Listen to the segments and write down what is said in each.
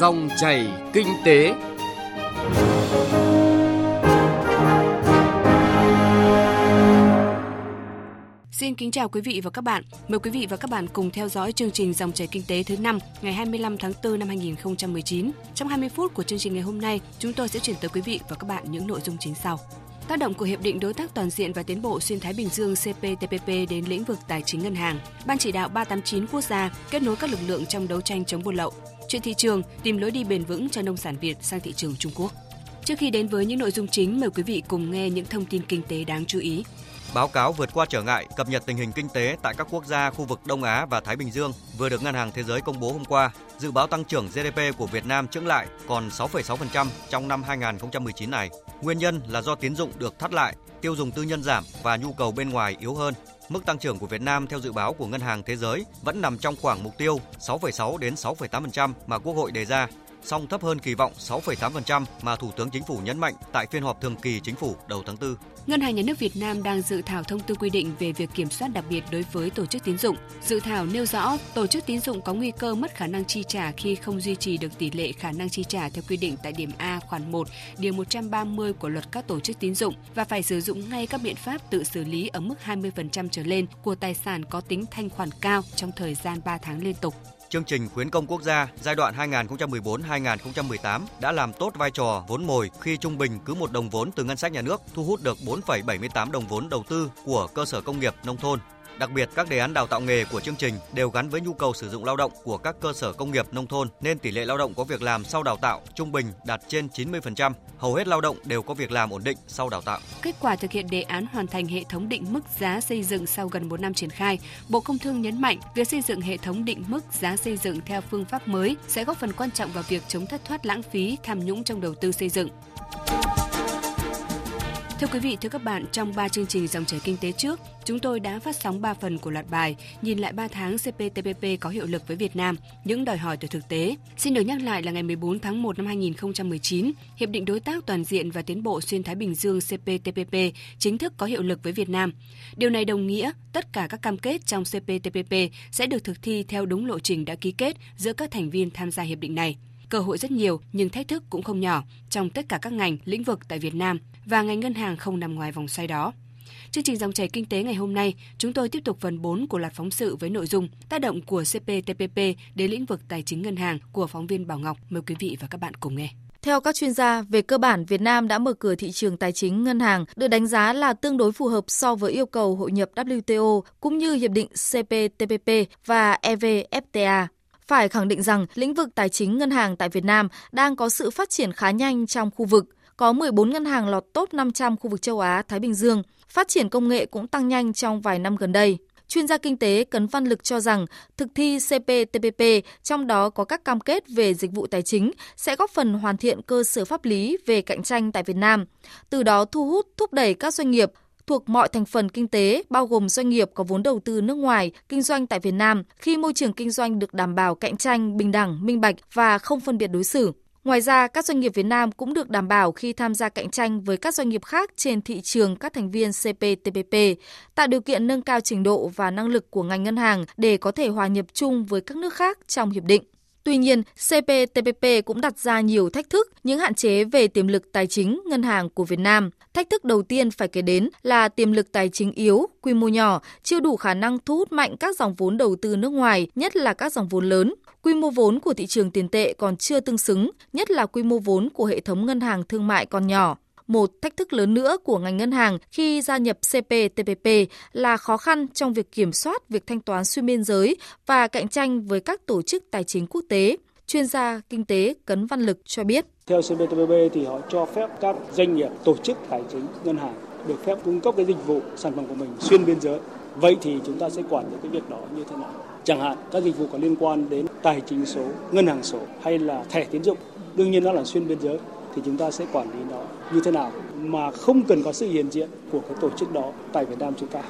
Dòng chảy kinh tế. Xin kính chào quý vị và các bạn. Mời quý vị và các bạn cùng theo dõi chương trình Dòng chảy kinh tế thứ năm ngày 25 tháng 4 năm 2019. Trong 20 phút của chương trình ngày hôm nay, chúng tôi sẽ chuyển tới quý vị và các bạn những nội dung chính sau. Tác động của Hiệp định Đối tác Toàn diện và Tiến bộ Xuyên Thái Bình Dương CPTPP đến lĩnh vực tài chính ngân hàng, Ban chỉ đạo 389 quốc gia kết nối các lực lượng trong đấu tranh chống buôn lậu, chuyện thị trường, tìm lối đi bền vững cho nông sản Việt sang thị trường Trung Quốc. Trước khi đến với những nội dung chính, mời quý vị cùng nghe những thông tin kinh tế đáng chú ý. Báo cáo vượt qua trở ngại cập nhật tình hình kinh tế tại các quốc gia khu vực Đông Á và Thái Bình Dương vừa được Ngân hàng Thế giới công bố hôm qua. Dự báo tăng trưởng GDP của Việt Nam chững lại còn 6,6% trong năm 2019 này. Nguyên nhân là do tiến dụng được thắt lại, tiêu dùng tư nhân giảm và nhu cầu bên ngoài yếu hơn. Mức tăng trưởng của Việt Nam theo dự báo của Ngân hàng Thế giới vẫn nằm trong khoảng mục tiêu 6,6 đến 6,8% mà Quốc hội đề ra, song thấp hơn kỳ vọng 6,8% mà Thủ tướng Chính phủ nhấn mạnh tại phiên họp thường kỳ Chính phủ đầu tháng 4. Ngân hàng Nhà nước Việt Nam đang dự thảo thông tư quy định về việc kiểm soát đặc biệt đối với tổ chức tín dụng. Dự thảo nêu rõ tổ chức tín dụng có nguy cơ mất khả năng chi trả khi không duy trì được tỷ lệ khả năng chi trả theo quy định tại điểm A khoản 1, điều 130 của luật các tổ chức tín dụng và phải sử dụng ngay các biện pháp tự xử lý ở mức 20% trở lên của tài sản có tính thanh khoản cao trong thời gian 3 tháng liên tục. Chương trình khuyến công quốc gia giai đoạn 2014-2018 đã làm tốt vai trò vốn mồi khi trung bình cứ một đồng vốn từ ngân sách nhà nước thu hút được 4,78 đồng vốn đầu tư của cơ sở công nghiệp nông thôn. Đặc biệt, các đề án đào tạo nghề của chương trình đều gắn với nhu cầu sử dụng lao động của các cơ sở công nghiệp nông thôn nên tỷ lệ lao động có việc làm sau đào tạo trung bình đạt trên 90%. Hầu hết lao động đều có việc làm ổn định sau đào tạo. Kết quả thực hiện đề án hoàn thành hệ thống định mức giá xây dựng sau gần 4 năm triển khai, Bộ Công Thương nhấn mạnh việc xây dựng hệ thống định mức giá xây dựng theo phương pháp mới sẽ góp phần quan trọng vào việc chống thất thoát lãng phí, tham nhũng trong đầu tư xây dựng. Thưa quý vị, thưa các bạn, trong 3 chương trình dòng chảy kinh tế trước, chúng tôi đã phát sóng 3 phần của loạt bài Nhìn lại 3 tháng CPTPP có hiệu lực với Việt Nam, những đòi hỏi từ thực tế. Xin được nhắc lại là ngày 14 tháng 1 năm 2019, Hiệp định Đối tác Toàn diện và Tiến bộ Xuyên Thái Bình Dương CPTPP chính thức có hiệu lực với Việt Nam. Điều này đồng nghĩa tất cả các cam kết trong CPTPP sẽ được thực thi theo đúng lộ trình đã ký kết giữa các thành viên tham gia hiệp định này. Cơ hội rất nhiều nhưng thách thức cũng không nhỏ trong tất cả các ngành, lĩnh vực tại Việt Nam và ngành ngân hàng không nằm ngoài vòng xoay đó. Chương trình dòng chảy kinh tế ngày hôm nay, chúng tôi tiếp tục phần 4 của loạt phóng sự với nội dung tác động của CPTPP đến lĩnh vực tài chính ngân hàng của phóng viên Bảo Ngọc. Mời quý vị và các bạn cùng nghe. Theo các chuyên gia, về cơ bản Việt Nam đã mở cửa thị trường tài chính ngân hàng, được đánh giá là tương đối phù hợp so với yêu cầu hội nhập WTO cũng như hiệp định CPTPP và EVFTA. Phải khẳng định rằng lĩnh vực tài chính ngân hàng tại Việt Nam đang có sự phát triển khá nhanh trong khu vực. Có 14 ngân hàng lọt top 500 khu vực châu Á, Thái Bình Dương. Phát triển công nghệ cũng tăng nhanh trong vài năm gần đây. Chuyên gia kinh tế Cấn Văn Lực cho rằng thực thi CPTPP, trong đó có các cam kết về dịch vụ tài chính, sẽ góp phần hoàn thiện cơ sở pháp lý về cạnh tranh tại Việt Nam, từ đó thu hút, thúc đẩy các doanh nghiệp thuộc mọi thành phần kinh tế, bao gồm doanh nghiệp có vốn đầu tư nước ngoài, kinh doanh tại Việt Nam, khi môi trường kinh doanh được đảm bảo cạnh tranh, bình đẳng, minh bạch và không phân biệt đối xử. Ngoài ra, các doanh nghiệp Việt Nam cũng được đảm bảo khi tham gia cạnh tranh với các doanh nghiệp khác trên thị trường các thành viên CPTPP, tạo điều kiện nâng cao trình độ và năng lực của ngành ngân hàng để có thể hòa nhập chung với các nước khác trong hiệp định. Tuy nhiên, CPTPP cũng đặt ra nhiều thách thức, những hạn chế về tiềm lực tài chính ngân hàng của Việt Nam. Thách thức đầu tiên phải kể đến là tiềm lực tài chính yếu, quy mô nhỏ, chưa đủ khả năng thu hút mạnh các dòng vốn đầu tư nước ngoài, nhất là các dòng vốn lớn. Quy mô vốn của thị trường tiền tệ còn chưa tương xứng, nhất là quy mô vốn của hệ thống ngân hàng thương mại còn nhỏ. Một thách thức lớn nữa của ngành ngân hàng khi gia nhập CPTPP là khó khăn trong việc kiểm soát việc thanh toán xuyên biên giới và cạnh tranh với các tổ chức tài chính quốc tế. Chuyên gia kinh tế Cấn Văn Lực cho biết. Theo CPTPP thì họ cho phép các doanh nghiệp, tổ chức tài chính, ngân hàng được phép cung cấp cái dịch vụ sản phẩm của mình xuyên biên giới. Vậy thì chúng ta sẽ quản lý cái việc đó như thế nào? Chẳng hạn các dịch vụ có liên quan đến tài chính số, ngân hàng số hay là thẻ tín dụng, đương nhiên nó là xuyên biên giới thì chúng ta sẽ quản lý nó như thế nào mà không cần có sự hiện diện của cái tổ chức đó tại Việt Nam chúng ta.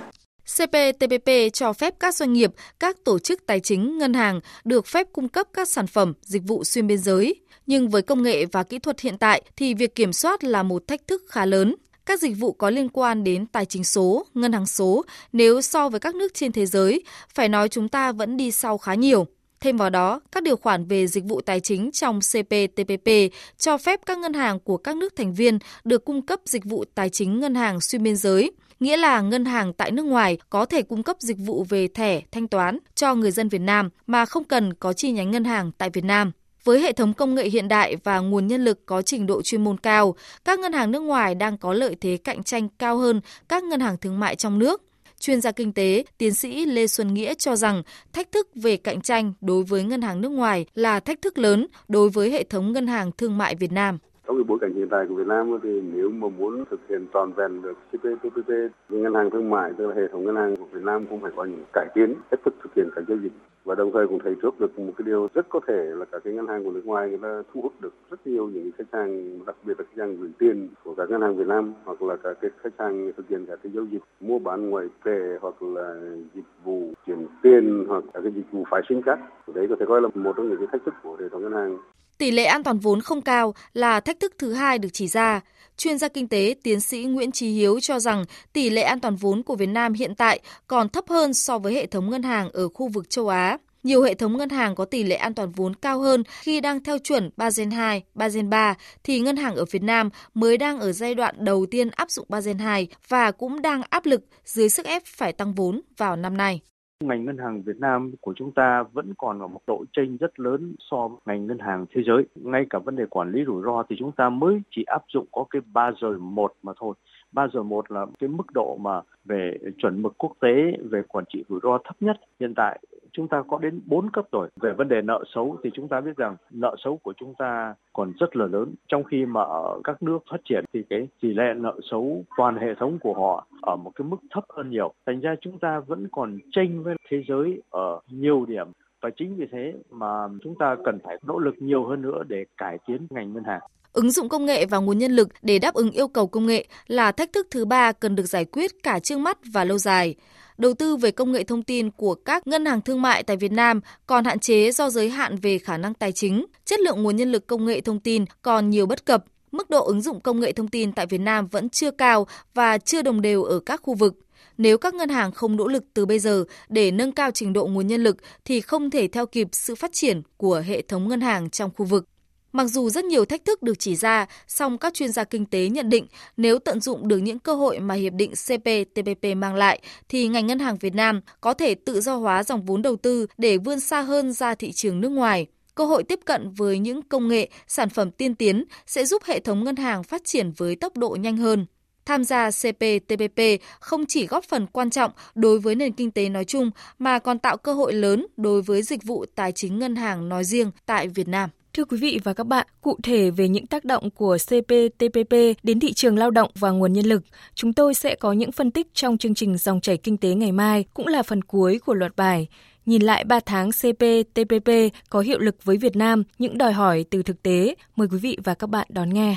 CPTPP cho phép các doanh nghiệp, các tổ chức tài chính, ngân hàng được phép cung cấp các sản phẩm, dịch vụ xuyên biên giới. Nhưng với công nghệ và kỹ thuật hiện tại thì việc kiểm soát là một thách thức khá lớn. Các dịch vụ có liên quan đến tài chính số, ngân hàng số, nếu so với các nước trên thế giới, phải nói chúng ta vẫn đi sau khá nhiều. Thêm vào đó, các điều khoản về dịch vụ tài chính trong CPTPP cho phép các ngân hàng của các nước thành viên được cung cấp dịch vụ tài chính ngân hàng xuyên biên giới, nghĩa là ngân hàng tại nước ngoài có thể cung cấp dịch vụ về thẻ thanh toán cho người dân Việt Nam mà không cần có chi nhánh ngân hàng tại Việt Nam. Với hệ thống công nghệ hiện đại và nguồn nhân lực có trình độ chuyên môn cao, các ngân hàng nước ngoài đang có lợi thế cạnh tranh cao hơn các ngân hàng thương mại trong nước. Chuyên gia kinh tế, tiến sĩ Lê Xuân Nghĩa cho rằng thách thức về cạnh tranh đối với ngân hàng nước ngoài là thách thức lớn đối với hệ thống ngân hàng thương mại Việt Nam. Trong cái bối cảnh hiện tại của Việt Nam thì nếu mà muốn thực hiện toàn vẹn được CPTPP, ngân hàng thương mại tức là hệ thống ngân hàng của Việt Nam cũng phải có những cải tiến cách thức thực hiện các giao dịch. Và đồng thời cũng thấy trước được một cái điều rất có thể là các cái ngân hàng của nước ngoài người ta thu hút được rất nhiều những khách hàng đặc biệt là khách hàng gửi tiền của các ngân hàng Việt Nam hoặc là các cái khách hàng thực hiện các cái giao dịch mua bán ngoại tệ hoặc là dịch vụ chuyển tiền hoặc các cái dịch vụ phái sinh khác. Đấy có thể coi là một trong những cái thách thức của hệ thống ngân hàng. Tỷ lệ an toàn vốn không cao là thách thức thứ hai được chỉ ra. Chuyên gia kinh tế tiến sĩ Nguyễn Trí Hiếu cho rằng tỷ lệ an toàn vốn của Việt Nam hiện tại còn thấp hơn so với hệ thống ngân hàng ở khu vực châu Á. Nhiều hệ thống ngân hàng có tỷ lệ an toàn vốn cao hơn khi đang theo chuẩn Basel 2, Basel 3 thì ngân hàng ở Việt Nam mới đang ở giai đoạn đầu tiên áp dụng Basel 2 và cũng đang áp lực dưới sức ép phải tăng vốn vào năm nay. Ngành ngân hàng Việt Nam của chúng ta vẫn còn ở một độ chênh rất lớn so với ngành ngân hàng thế giới. Ngay cả vấn đề quản lý rủi ro thì chúng ta mới chỉ áp dụng có cái Basel 1 mà thôi. Basel 1 là cái mức độ mà về chuẩn mực quốc tế về quản trị rủi ro thấp nhất hiện tại chúng ta có đến 4 cấp rồi. Về vấn đề nợ xấu thì chúng ta biết rằng nợ xấu của chúng ta còn rất là lớn. Trong khi mà ở các nước phát triển thì cái tỷ lệ nợ xấu toàn hệ thống của họ ở một cái mức thấp hơn nhiều. Thành ra chúng ta vẫn còn tranh với thế giới ở nhiều điểm và chính vì thế mà chúng ta cần phải nỗ lực nhiều hơn nữa để cải tiến ngành ngân hàng. Ứng dụng công nghệ và nguồn nhân lực để đáp ứng yêu cầu công nghệ là thách thức thứ ba cần được giải quyết cả trước mắt và lâu dài. Đầu tư về công nghệ thông tin của các ngân hàng thương mại tại Việt Nam còn hạn chế do giới hạn về khả năng tài chính, chất lượng nguồn nhân lực công nghệ thông tin còn nhiều bất cập, mức độ ứng dụng công nghệ thông tin tại Việt Nam vẫn chưa cao và chưa đồng đều ở các khu vực. Nếu các ngân hàng không nỗ lực từ bây giờ để nâng cao trình độ nguồn nhân lực thì không thể theo kịp sự phát triển của hệ thống ngân hàng trong khu vực. Mặc dù rất nhiều thách thức được chỉ ra, song các chuyên gia kinh tế nhận định nếu tận dụng được những cơ hội mà hiệp định CPTPP mang lại thì ngành ngân hàng Việt Nam có thể tự do hóa dòng vốn đầu tư để vươn xa hơn ra thị trường nước ngoài. Cơ hội tiếp cận với những công nghệ, sản phẩm tiên tiến sẽ giúp hệ thống ngân hàng phát triển với tốc độ nhanh hơn. Tham gia CPTPP không chỉ góp phần quan trọng đối với nền kinh tế nói chung mà còn tạo cơ hội lớn đối với dịch vụ tài chính ngân hàng nói riêng tại Việt Nam. Thưa quý vị và các bạn, cụ thể về những tác động của CPTPP đến thị trường lao động và nguồn nhân lực, chúng tôi sẽ có những phân tích trong chương trình Dòng chảy kinh tế ngày mai, cũng là phần cuối của loạt bài. Nhìn lại 3 tháng CPTPP có hiệu lực với Việt Nam, những đòi hỏi từ thực tế, mời quý vị và các bạn đón nghe.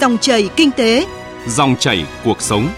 Dòng chảy kinh tế, dòng chảy cuộc sống.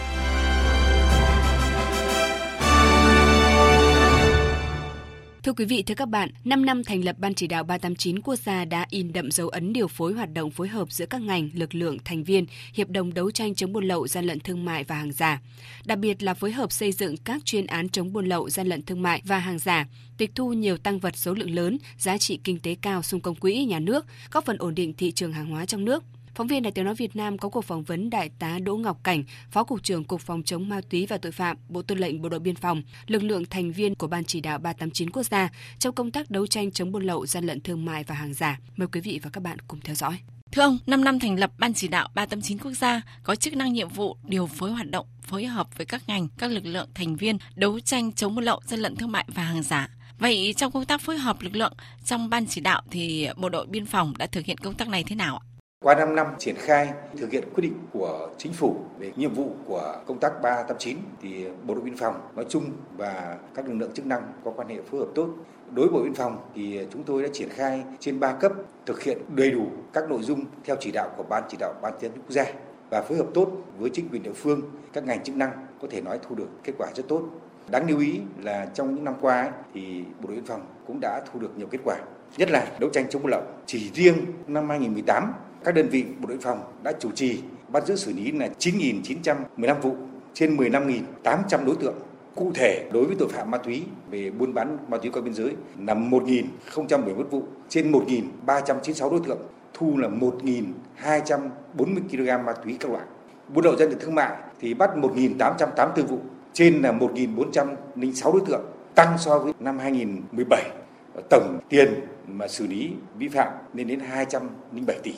Thưa quý vị, thưa các bạn, 5 năm thành lập Ban chỉ đạo 389 quốc gia đã in đậm dấu ấn điều phối hoạt động phối hợp giữa các ngành, lực lượng, thành viên, hiệp đồng đấu tranh chống buôn lậu, gian lận thương mại và hàng giả. Đặc biệt là phối hợp xây dựng các chuyên án chống buôn lậu, gian lận thương mại và hàng giả, tịch thu nhiều tăng vật số lượng lớn, giá trị kinh tế cao xung công quỹ nhà nước, góp phần ổn định thị trường hàng hóa trong nước, Phóng viên Đài Tiếng nói Việt Nam có cuộc phỏng vấn Đại tá Đỗ Ngọc Cảnh, Phó cục trưởng Cục Phòng chống ma túy và tội phạm, Bộ Tư lệnh Bộ đội Biên phòng, lực lượng thành viên của Ban chỉ đạo 389 quốc gia trong công tác đấu tranh chống buôn lậu, gian lận thương mại và hàng giả. Mời quý vị và các bạn cùng theo dõi. Thưa ông, 5 năm thành lập Ban chỉ đạo 389 quốc gia có chức năng nhiệm vụ điều phối hoạt động, phối hợp với các ngành, các lực lượng thành viên đấu tranh chống buôn lậu, gian lận thương mại và hàng giả. Vậy trong công tác phối hợp lực lượng trong ban chỉ đạo thì bộ đội biên phòng đã thực hiện công tác này thế nào ạ? Qua 5 năm triển khai thực hiện quyết định của chính phủ về nhiệm vụ của công tác 389 thì Bộ đội biên phòng nói chung và các lực lượng chức năng có quan hệ phối hợp tốt. Đối với Bộ Biên phòng thì chúng tôi đã triển khai trên 3 cấp thực hiện đầy đủ các nội dung theo chỉ đạo của Ban chỉ đạo Ban tiến quốc gia và phối hợp tốt với chính quyền địa phương, các ngành chức năng có thể nói thu được kết quả rất tốt. Đáng lưu ý là trong những năm qua ấy, thì Bộ đội biên phòng cũng đã thu được nhiều kết quả, nhất là đấu tranh chống buôn lậu. Chỉ riêng năm 2018 các đơn vị bộ đội biên phòng đã chủ trì bắt giữ xử lý là 9.915 vụ trên 15.800 đối tượng. Cụ thể đối với tội phạm ma túy về buôn bán ma túy qua biên giới là 1.071 vụ trên 1.396 đối tượng, thu là 1.240 kg ma túy các loại. Buôn lậu gian lận thương mại thì bắt 1.884 vụ trên là 1.406 đối tượng, tăng so với năm 2017. Tổng tiền mà xử lý vi phạm lên đến 207 tỷ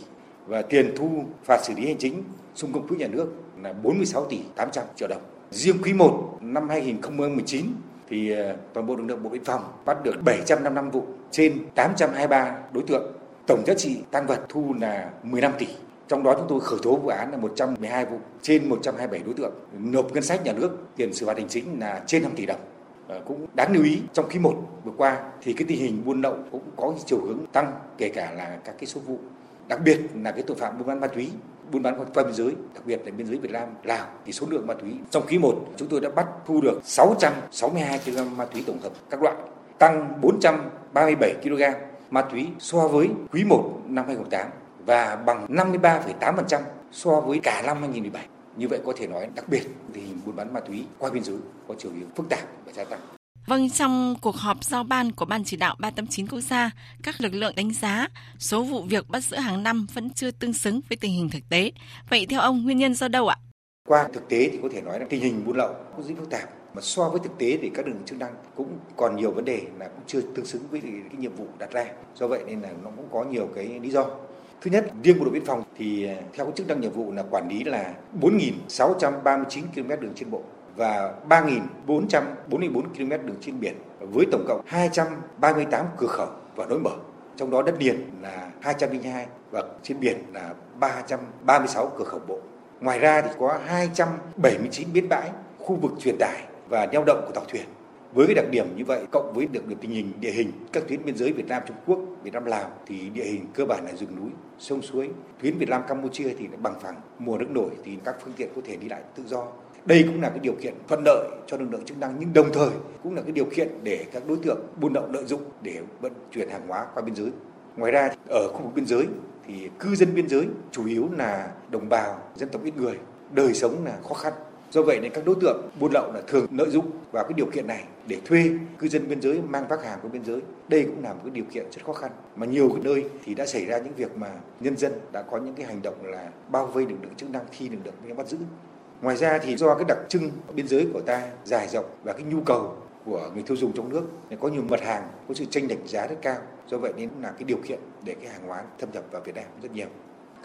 và tiền thu phạt xử lý hành chính xung công quỹ nhà nước là 46 tỷ 800 triệu đồng. Riêng quý 1 năm 2019 thì ờ, toàn bộ lực lượng bộ biên phòng bắt được 755 vụ trên 823 đối tượng. Tổng giá trị tăng vật thu là 15 tỷ. Trong đó chúng tôi khởi tố vụ án là 112 vụ, trên 127 đối tượng. Nộp ngân sách nhà nước, tiền xử phạt hành chính là trên 5 tỷ đồng. Ờ, cũng đáng lưu ý, trong quý 1 vừa qua thì cái tình hình buôn lậu cũng có chiều hướng tăng, kể cả là các cái số vụ đặc biệt là cái tội phạm buôn bán ma túy, buôn bán qua biên giới, đặc biệt là biên giới Việt Nam, Lào, thì số lượng ma túy trong quý 1 chúng tôi đã bắt thu được 662 kg ma túy tổng hợp các loại, tăng 437 kg ma túy so với quý 1 năm 2018 và bằng 53,8% so với cả năm 2017 như vậy có thể nói đặc biệt thì hình buôn bán ma túy qua biên giới có chiều hướng phức tạp và gia tăng Vâng, trong cuộc họp giao ban của Ban chỉ đạo 389 quốc gia, các lực lượng đánh giá số vụ việc bắt giữ hàng năm vẫn chưa tương xứng với tình hình thực tế. Vậy theo ông, nguyên nhân do đâu ạ? Qua thực tế thì có thể nói là tình hình buôn lậu cũng rất phức tạp. Mà so với thực tế thì các lượng chức năng cũng còn nhiều vấn đề là cũng chưa tương xứng với cái nhiệm vụ đặt ra. Do vậy nên là nó cũng có nhiều cái lý do. Thứ nhất, riêng bộ đội biên phòng thì à, theo cái chức năng nhiệm vụ là quản lý là 4.639 km đường trên bộ và 3.444 km đường trên biển với tổng cộng 238 cửa khẩu và lối mở. Trong đó đất liền là 202 và trên biển là 336 cửa khẩu bộ. Ngoài ra thì có 279 bến bãi, khu vực truyền tải và neo đậu của tàu thuyền. Với cái đặc điểm như vậy, cộng với được, điểm tình hình địa hình các tuyến biên giới Việt Nam Trung Quốc, Việt Nam Lào thì địa hình cơ bản là rừng núi, sông suối. Tuyến Việt Nam Campuchia thì bằng phẳng, mùa nước nổi thì các phương tiện có thể đi lại tự do đây cũng là cái điều kiện thuận lợi cho lực lượng chức năng nhưng đồng thời cũng là cái điều kiện để các đối tượng buôn lậu lợi dụng để vận chuyển hàng hóa qua biên giới. Ngoài ra ở khu vực biên giới thì cư dân biên giới chủ yếu là đồng bào dân tộc ít người, đời sống là khó khăn. Do vậy nên các đối tượng buôn lậu là thường lợi dụng vào cái điều kiện này để thuê cư dân biên giới, mang vác hàng qua biên giới. Đây cũng là một cái điều kiện rất khó khăn. Mà nhiều nơi thì đã xảy ra những việc mà nhân dân đã có những cái hành động là bao vây lực lượng chức năng khi lực lượng bắt giữ. Ngoài ra thì do cái đặc trưng biên giới của ta dài rộng và cái nhu cầu của người tiêu dùng trong nước có nhiều mặt hàng có sự tranh lệch giá rất cao. Do vậy nên là cái điều kiện để cái hàng hóa thâm nhập vào Việt Nam rất nhiều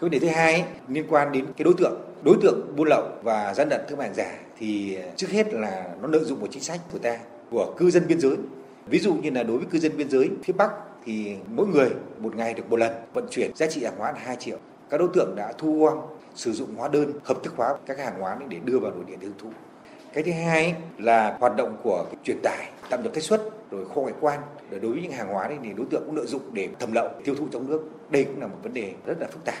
cái vấn đề thứ hai ấy, liên quan đến cái đối tượng đối tượng buôn lậu và gian lận thương mại giả thì trước hết là nó lợi dụng một chính sách của ta của cư dân biên giới. Ví dụ như là đối với cư dân biên giới phía bắc thì mỗi người một ngày được một lần vận chuyển giá trị hàng hóa là 2 triệu. Các đối tượng đã thu gom sử dụng hóa đơn hợp thức hóa các hàng hóa để đưa vào nội địa tiêu thụ. Cái thứ hai là hoạt động của truyền tải tạm nhập tách xuất rồi kho ngoại quan. Đối với những hàng hóa này thì đối tượng cũng lợi dụng để thẩm lậu tiêu thụ trong nước. Đây cũng là một vấn đề rất là phức tạp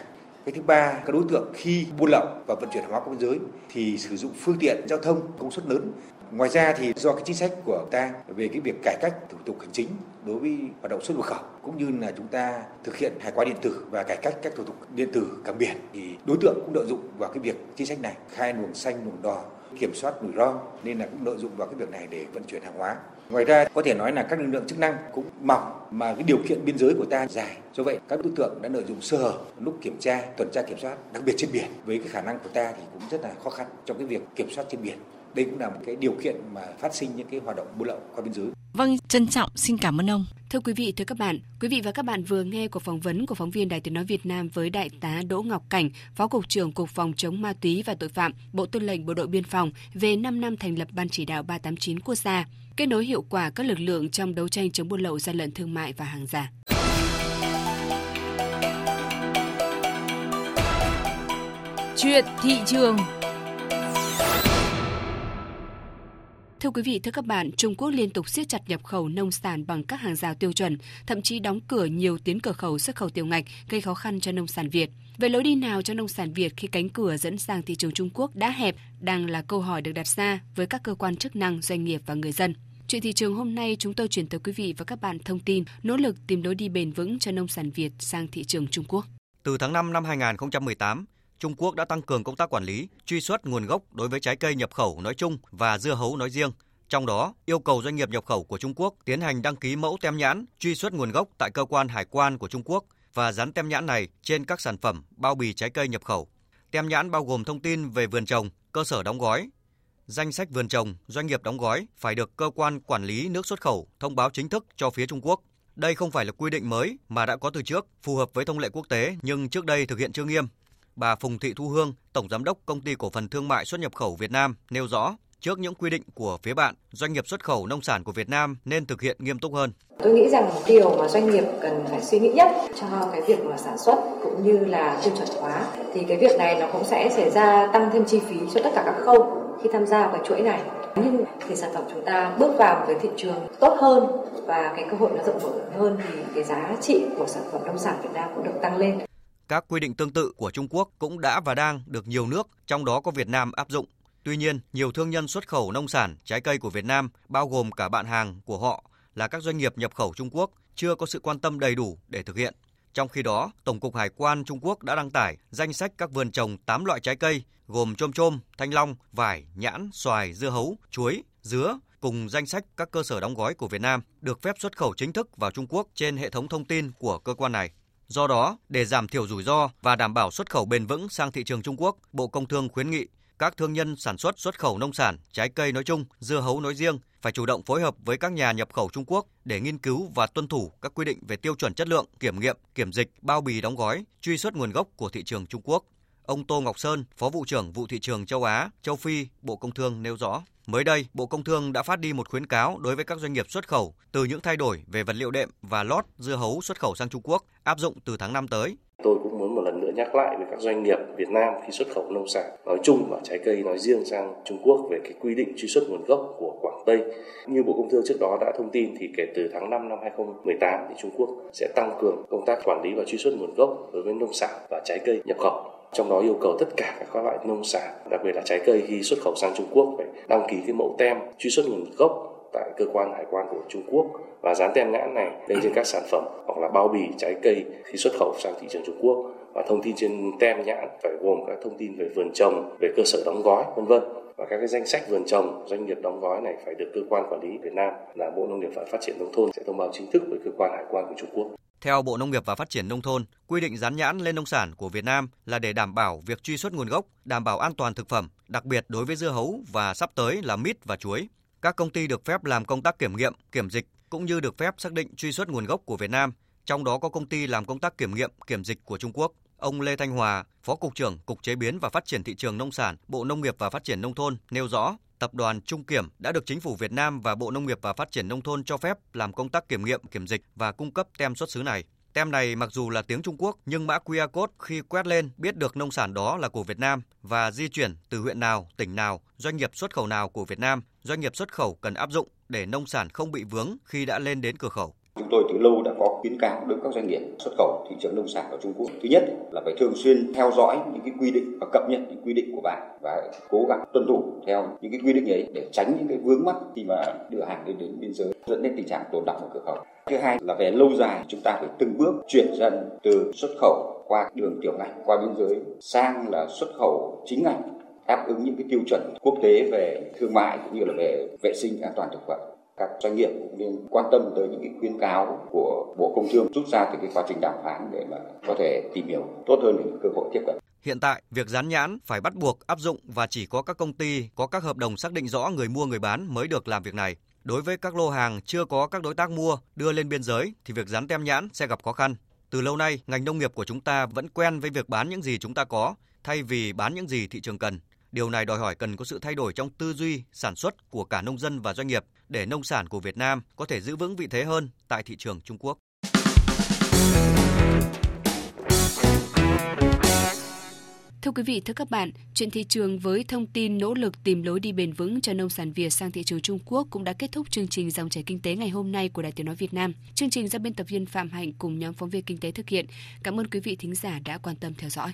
cái thứ ba, các đối tượng khi buôn lậu và vận chuyển hàng hóa qua biên giới thì sử dụng phương tiện giao thông công suất lớn. Ngoài ra thì do cái chính sách của ta về cái việc cải cách thủ tục hành chính đối với hoạt động xuất nhập khẩu cũng như là chúng ta thực hiện hải quan điện tử và cải cách các thủ tục điện tử cảng biển thì đối tượng cũng lợi dụng vào cái việc chính sách này, khai luồng xanh luồng đỏ, kiểm soát rủi ro nên là cũng lợi dụng vào cái việc này để vận chuyển hàng hóa ngoài ra, có thể nói là các lực lượng chức năng cũng mỏng mà cái điều kiện biên giới của ta dài. Do vậy, các đối tượng đã lợi dụng sơ hở lúc kiểm tra, tuần tra kiểm soát, đặc biệt trên biển. Với cái khả năng của ta thì cũng rất là khó khăn trong cái việc kiểm soát trên biển. Đây cũng là một cái điều kiện mà phát sinh những cái hoạt động buôn lậu qua biên giới. Vâng, trân trọng xin cảm ơn ông. Thưa quý vị, thưa các bạn, quý vị và các bạn vừa nghe cuộc phỏng vấn của phóng viên Đài Tiếng nói Việt Nam với đại tá Đỗ Ngọc Cảnh, Phó cục trưởng Cục Phòng chống ma túy và tội phạm, Bộ Tư lệnh Bộ đội Biên phòng về 5 năm thành lập Ban chỉ đạo 389 quốc gia, kết nối hiệu quả các lực lượng trong đấu tranh chống buôn lậu, gian lận thương mại và hàng giả. Chuyện thị trường Thưa quý vị, thưa các bạn, Trung Quốc liên tục siết chặt nhập khẩu nông sản bằng các hàng rào tiêu chuẩn, thậm chí đóng cửa nhiều tuyến cửa khẩu xuất khẩu tiểu ngạch, gây khó khăn cho nông sản Việt. Về lối đi nào cho nông sản Việt khi cánh cửa dẫn sang thị trường Trung Quốc đã hẹp đang là câu hỏi được đặt ra với các cơ quan chức năng, doanh nghiệp và người dân. Chuyện thị trường hôm nay chúng tôi chuyển tới quý vị và các bạn thông tin nỗ lực tìm lối đi bền vững cho nông sản Việt sang thị trường Trung Quốc. Từ tháng 5 năm 2018, Trung Quốc đã tăng cường công tác quản lý, truy xuất nguồn gốc đối với trái cây nhập khẩu nói chung và dưa hấu nói riêng. Trong đó, yêu cầu doanh nghiệp nhập khẩu của Trung Quốc tiến hành đăng ký mẫu tem nhãn, truy xuất nguồn gốc tại cơ quan hải quan của Trung Quốc và dán tem nhãn này trên các sản phẩm bao bì trái cây nhập khẩu. Tem nhãn bao gồm thông tin về vườn trồng, cơ sở đóng gói, danh sách vườn trồng, doanh nghiệp đóng gói phải được cơ quan quản lý nước xuất khẩu thông báo chính thức cho phía Trung Quốc. Đây không phải là quy định mới mà đã có từ trước, phù hợp với thông lệ quốc tế nhưng trước đây thực hiện chưa nghiêm. Bà Phùng Thị Thu Hương, Tổng Giám đốc Công ty Cổ phần Thương mại xuất nhập khẩu Việt Nam nêu rõ, trước những quy định của phía bạn, doanh nghiệp xuất khẩu nông sản của Việt Nam nên thực hiện nghiêm túc hơn. Tôi nghĩ rằng điều mà doanh nghiệp cần phải suy nghĩ nhất cho cái việc mà sản xuất cũng như là tiêu chuẩn hóa thì cái việc này nó cũng sẽ xảy ra tăng thêm chi phí cho tất cả các khâu khi tham gia vào cái chuỗi này nhưng thì sản phẩm chúng ta bước vào một cái thị trường tốt hơn và cái cơ hội nó rộng mở hơn thì cái giá trị của sản phẩm nông sản Việt Nam cũng được tăng lên. Các quy định tương tự của Trung Quốc cũng đã và đang được nhiều nước, trong đó có Việt Nam áp dụng. Tuy nhiên, nhiều thương nhân xuất khẩu nông sản, trái cây của Việt Nam, bao gồm cả bạn hàng của họ là các doanh nghiệp nhập khẩu Trung Quốc, chưa có sự quan tâm đầy đủ để thực hiện. Trong khi đó, Tổng cục Hải quan Trung Quốc đã đăng tải danh sách các vườn trồng 8 loại trái cây gồm chôm chôm, thanh long, vải, nhãn, xoài, dưa hấu, chuối, dứa cùng danh sách các cơ sở đóng gói của Việt Nam được phép xuất khẩu chính thức vào Trung Quốc trên hệ thống thông tin của cơ quan này. Do đó, để giảm thiểu rủi ro và đảm bảo xuất khẩu bền vững sang thị trường Trung Quốc, Bộ Công Thương khuyến nghị các thương nhân sản xuất xuất khẩu nông sản, trái cây nói chung, dưa hấu nói riêng phải chủ động phối hợp với các nhà nhập khẩu Trung Quốc để nghiên cứu và tuân thủ các quy định về tiêu chuẩn chất lượng, kiểm nghiệm, kiểm dịch, bao bì đóng gói, truy xuất nguồn gốc của thị trường Trung Quốc. Ông Tô Ngọc Sơn, Phó vụ trưởng vụ thị trường châu Á, châu Phi, Bộ Công Thương nêu rõ. Mới đây, Bộ Công Thương đã phát đi một khuyến cáo đối với các doanh nghiệp xuất khẩu từ những thay đổi về vật liệu đệm và lót dưa hấu xuất khẩu sang Trung Quốc áp dụng từ tháng 5 tới. Tôi cũng muốn một lần nữa nhắc lại với các doanh nghiệp Việt Nam khi xuất khẩu nông sản nói chung và trái cây nói riêng sang Trung Quốc về cái quy định truy xuất nguồn gốc của Quảng Tây. Như Bộ Công Thương trước đó đã thông tin thì kể từ tháng 5 năm 2018 thì Trung Quốc sẽ tăng cường công tác quản lý và truy xuất nguồn gốc đối với nông sản và trái cây nhập khẩu trong đó yêu cầu tất cả các loại nông sản đặc biệt là trái cây khi xuất khẩu sang Trung Quốc phải đăng ký cái mẫu tem truy xuất nguồn gốc tại cơ quan hải quan của Trung Quốc và dán tem nhãn này lên trên các sản phẩm hoặc là bao bì trái cây khi xuất khẩu sang thị trường Trung Quốc và thông tin trên tem nhãn phải gồm các thông tin về vườn trồng, về cơ sở đóng gói, vân vân và các cái danh sách vườn trồng doanh nghiệp đóng gói này phải được cơ quan quản lý Việt Nam là Bộ Nông nghiệp và Phát triển nông thôn sẽ thông báo chính thức với cơ quan hải quan của Trung Quốc. Theo Bộ Nông nghiệp và Phát triển Nông thôn, quy định dán nhãn lên nông sản của Việt Nam là để đảm bảo việc truy xuất nguồn gốc, đảm bảo an toàn thực phẩm, đặc biệt đối với dưa hấu và sắp tới là mít và chuối. Các công ty được phép làm công tác kiểm nghiệm, kiểm dịch cũng như được phép xác định truy xuất nguồn gốc của Việt Nam, trong đó có công ty làm công tác kiểm nghiệm, kiểm dịch của Trung Quốc. Ông Lê Thanh Hòa, Phó Cục trưởng Cục Chế biến và Phát triển Thị trường Nông sản, Bộ Nông nghiệp và Phát triển Nông thôn nêu rõ, Tập đoàn Trung Kiểm đã được Chính phủ Việt Nam và Bộ Nông nghiệp và Phát triển Nông thôn cho phép làm công tác kiểm nghiệm, kiểm dịch và cung cấp tem xuất xứ này. Tem này mặc dù là tiếng Trung Quốc nhưng mã QR code khi quét lên biết được nông sản đó là của Việt Nam và di chuyển từ huyện nào, tỉnh nào, doanh nghiệp xuất khẩu nào của Việt Nam, doanh nghiệp xuất khẩu cần áp dụng để nông sản không bị vướng khi đã lên đến cửa khẩu. Chúng tôi từ lâu đã có khuyến cáo đối với các doanh nghiệp xuất khẩu thị trường nông sản ở Trung Quốc. Thứ nhất là phải thường xuyên theo dõi những cái quy định và cập nhật những quy định của bạn và cố gắng tuân thủ theo những cái quy định ấy để tránh những cái vướng mắc khi mà đưa hàng đến đến biên giới, dẫn đến tình trạng tồn đọng ở cửa khẩu. Thứ hai là về lâu dài, chúng ta phải từng bước chuyển dần từ xuất khẩu qua đường tiểu ngạch, qua biên giới sang là xuất khẩu chính ngạch, đáp ứng những cái tiêu chuẩn quốc tế về thương mại cũng như là về vệ sinh an toàn thực phẩm các doanh nghiệp cũng nên quan tâm tới những cái khuyến cáo của Bộ Công Thương rút ra từ cái quá trình đàm phán để mà có thể tìm hiểu tốt hơn những cơ hội tiếp cận. Hiện tại, việc dán nhãn phải bắt buộc áp dụng và chỉ có các công ty có các hợp đồng xác định rõ người mua người bán mới được làm việc này. Đối với các lô hàng chưa có các đối tác mua đưa lên biên giới thì việc dán tem nhãn sẽ gặp khó khăn. Từ lâu nay, ngành nông nghiệp của chúng ta vẫn quen với việc bán những gì chúng ta có thay vì bán những gì thị trường cần. Điều này đòi hỏi cần có sự thay đổi trong tư duy sản xuất của cả nông dân và doanh nghiệp để nông sản của Việt Nam có thể giữ vững vị thế hơn tại thị trường Trung Quốc. Thưa quý vị, thưa các bạn, chuyện thị trường với thông tin nỗ lực tìm lối đi bền vững cho nông sản Việt sang thị trường Trung Quốc cũng đã kết thúc chương trình dòng chảy kinh tế ngày hôm nay của Đài Tiếng nói Việt Nam. Chương trình do biên tập viên Phạm Hạnh cùng nhóm phóng viên kinh tế thực hiện. Cảm ơn quý vị thính giả đã quan tâm theo dõi.